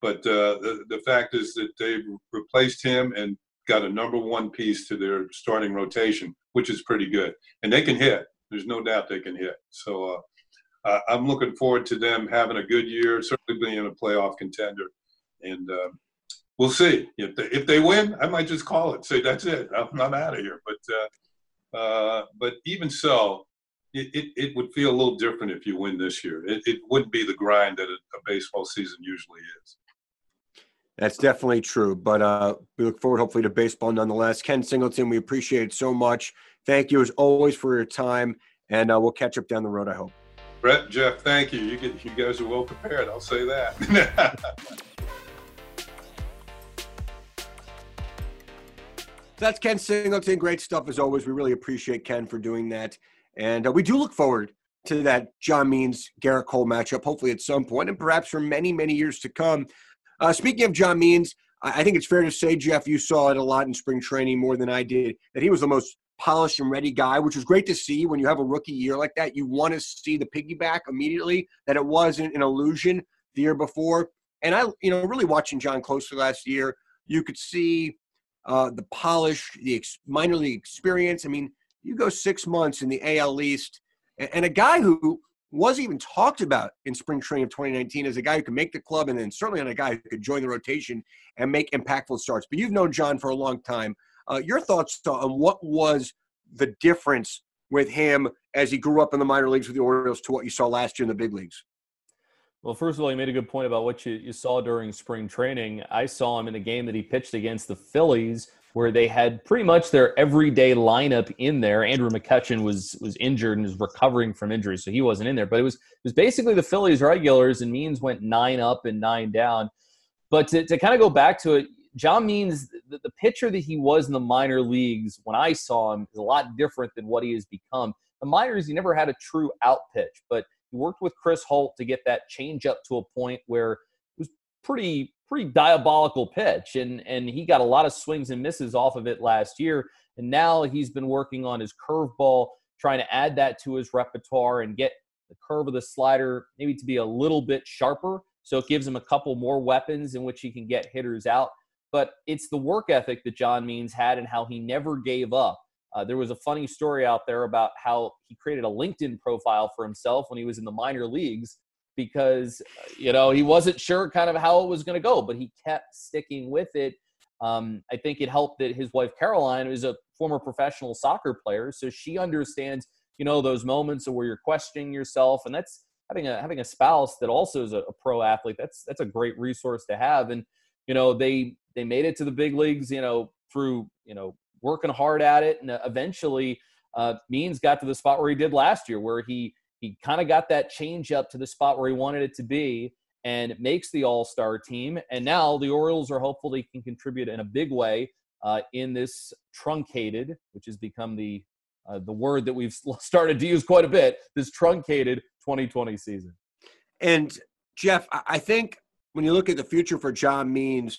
but uh, the the fact is that they've replaced him and got a number one piece to their starting rotation, which is pretty good, and they can hit. There's no doubt they can hit. So uh, I'm looking forward to them having a good year, certainly being a playoff contender, and. Uh, we'll see. If they, if they win, I might just call it. Say that's it. I'm, I'm out of here. But uh, uh, but even so, it, it, it, would feel a little different if you win this year. It, it wouldn't be the grind that a, a, baseball season usually is. That's definitely true. But uh, we look forward, hopefully, to baseball nonetheless. Ken Singleton, we appreciate it so much. Thank you as always for your time, and uh, we'll catch up down the road. I hope. Brett, Jeff, thank you. You get, you guys are well prepared. I'll say that. That's Ken Singleton. Great stuff as always. We really appreciate Ken for doing that. And uh, we do look forward to that John Means Gerrit Cole matchup, hopefully at some point, and perhaps for many, many years to come. Uh, speaking of John Means, I think it's fair to say, Jeff, you saw it a lot in spring training more than I did, that he was the most polished and ready guy, which was great to see when you have a rookie year like that. You want to see the piggyback immediately, that it wasn't an illusion the year before. And I, you know, really watching John closely last year, you could see uh, the polish, the ex- minor league experience. I mean, you go six months in the AL East, and, and a guy who was even talked about in spring training of 2019 as a guy who could make the club, and then certainly on a guy who could join the rotation and make impactful starts. But you've known John for a long time. Uh, your thoughts on what was the difference with him as he grew up in the minor leagues with the Orioles to what you saw last year in the big leagues? Well, first of all, you made a good point about what you, you saw during spring training. I saw him in a game that he pitched against the Phillies, where they had pretty much their everyday lineup in there. Andrew McCutchen was was injured and was recovering from injury, so he wasn't in there. But it was it was basically the Phillies regulars, and Means went nine up and nine down. But to, to kind of go back to it, John Means, the, the pitcher that he was in the minor leagues when I saw him is a lot different than what he has become. The minors, he never had a true out pitch, but he worked with Chris Holt to get that change up to a point where it was pretty pretty diabolical pitch and and he got a lot of swings and misses off of it last year and now he's been working on his curveball trying to add that to his repertoire and get the curve of the slider maybe to be a little bit sharper so it gives him a couple more weapons in which he can get hitters out. But it's the work ethic that John Means had and how he never gave up uh, there was a funny story out there about how he created a LinkedIn profile for himself when he was in the minor leagues because uh, you know he wasn't sure kind of how it was going to go, but he kept sticking with it. Um, I think it helped that his wife Caroline is a former professional soccer player, so she understands you know those moments where you're questioning yourself, and that's having a having a spouse that also is a, a pro athlete. That's that's a great resource to have, and you know they they made it to the big leagues, you know through you know working hard at it, and uh, eventually uh, Means got to the spot where he did last year, where he he kind of got that change up to the spot where he wanted it to be, and makes the All Star team. And now the Orioles are hopeful can contribute in a big way uh, in this truncated, which has become the uh, the word that we've started to use quite a bit, this truncated 2020 season. And Jeff, I think when you look at the future for John Means,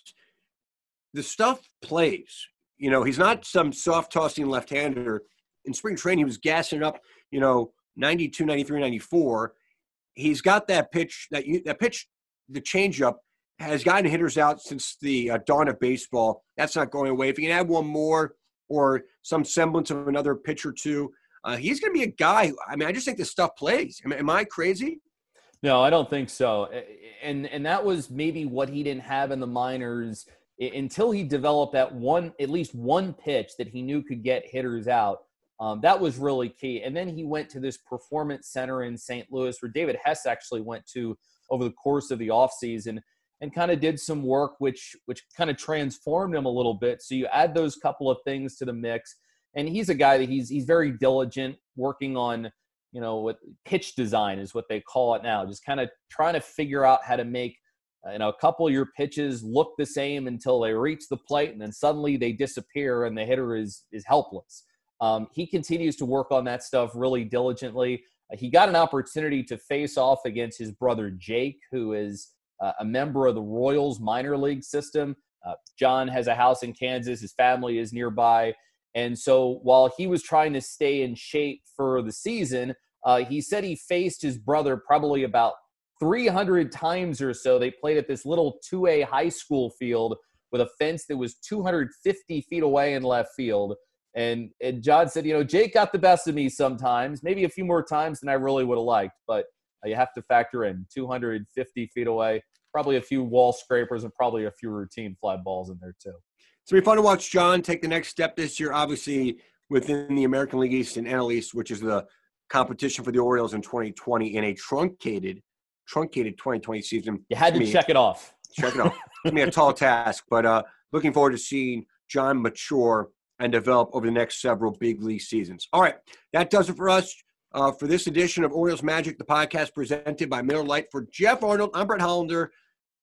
the stuff plays. You know, he's not some soft tossing left hander. In spring training, he was gassing up, you know, 92, 93, 94. He's got that pitch, that, you, that pitch, the changeup has gotten hitters out since the uh, dawn of baseball. That's not going away. If he can add one more or some semblance of another pitch or two, uh, he's going to be a guy. I mean, I just think this stuff plays. Am I crazy? No, I don't think so. And and that was maybe what he didn't have in the minors until he developed that one, at least one pitch that he knew could get hitters out. Um, that was really key. And then he went to this performance center in St. Louis, where David Hess actually went to over the course of the offseason. and kind of did some work which which kind of transformed him a little bit. So you add those couple of things to the mix, and he's a guy that he's he's very diligent working on you know what pitch design is what they call it now just kind of trying to figure out how to make you know a couple of your pitches look the same until they reach the plate and then suddenly they disappear and the hitter is is helpless. Um, he continues to work on that stuff really diligently. Uh, he got an opportunity to face off against his brother jake who is uh, a member of the royals minor league system. Uh, john has a house in kansas. His family is nearby. And so while he was trying to stay in shape for the season, uh, he said he faced his brother probably about 300 times or so. They played at this little 2A high school field with a fence that was 250 feet away in left field. And, and John said, you know, Jake got the best of me sometimes, maybe a few more times than I really would have liked, but uh, you have to factor in 250 feet away, probably a few wall scrapers and probably a few routine fly balls in there too. It's to be fun to watch John take the next step this year, obviously within the American League East and NL East, which is the competition for the Orioles in 2020 in a truncated, truncated 2020 season. You had to me, check it off. Check it off. it's me a tall task, but uh, looking forward to seeing John mature and develop over the next several big league seasons. All right, that does it for us. Uh, for this edition of Orioles Magic, the podcast presented by Miller Lite. For Jeff Arnold, I'm Brett Hollander.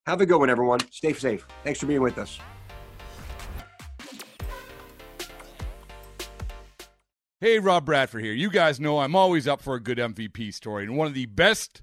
Have a good one, everyone. Stay safe. Thanks for being with us. Hey, Rob Bradford here. You guys know I'm always up for a good MVP story, and one of the best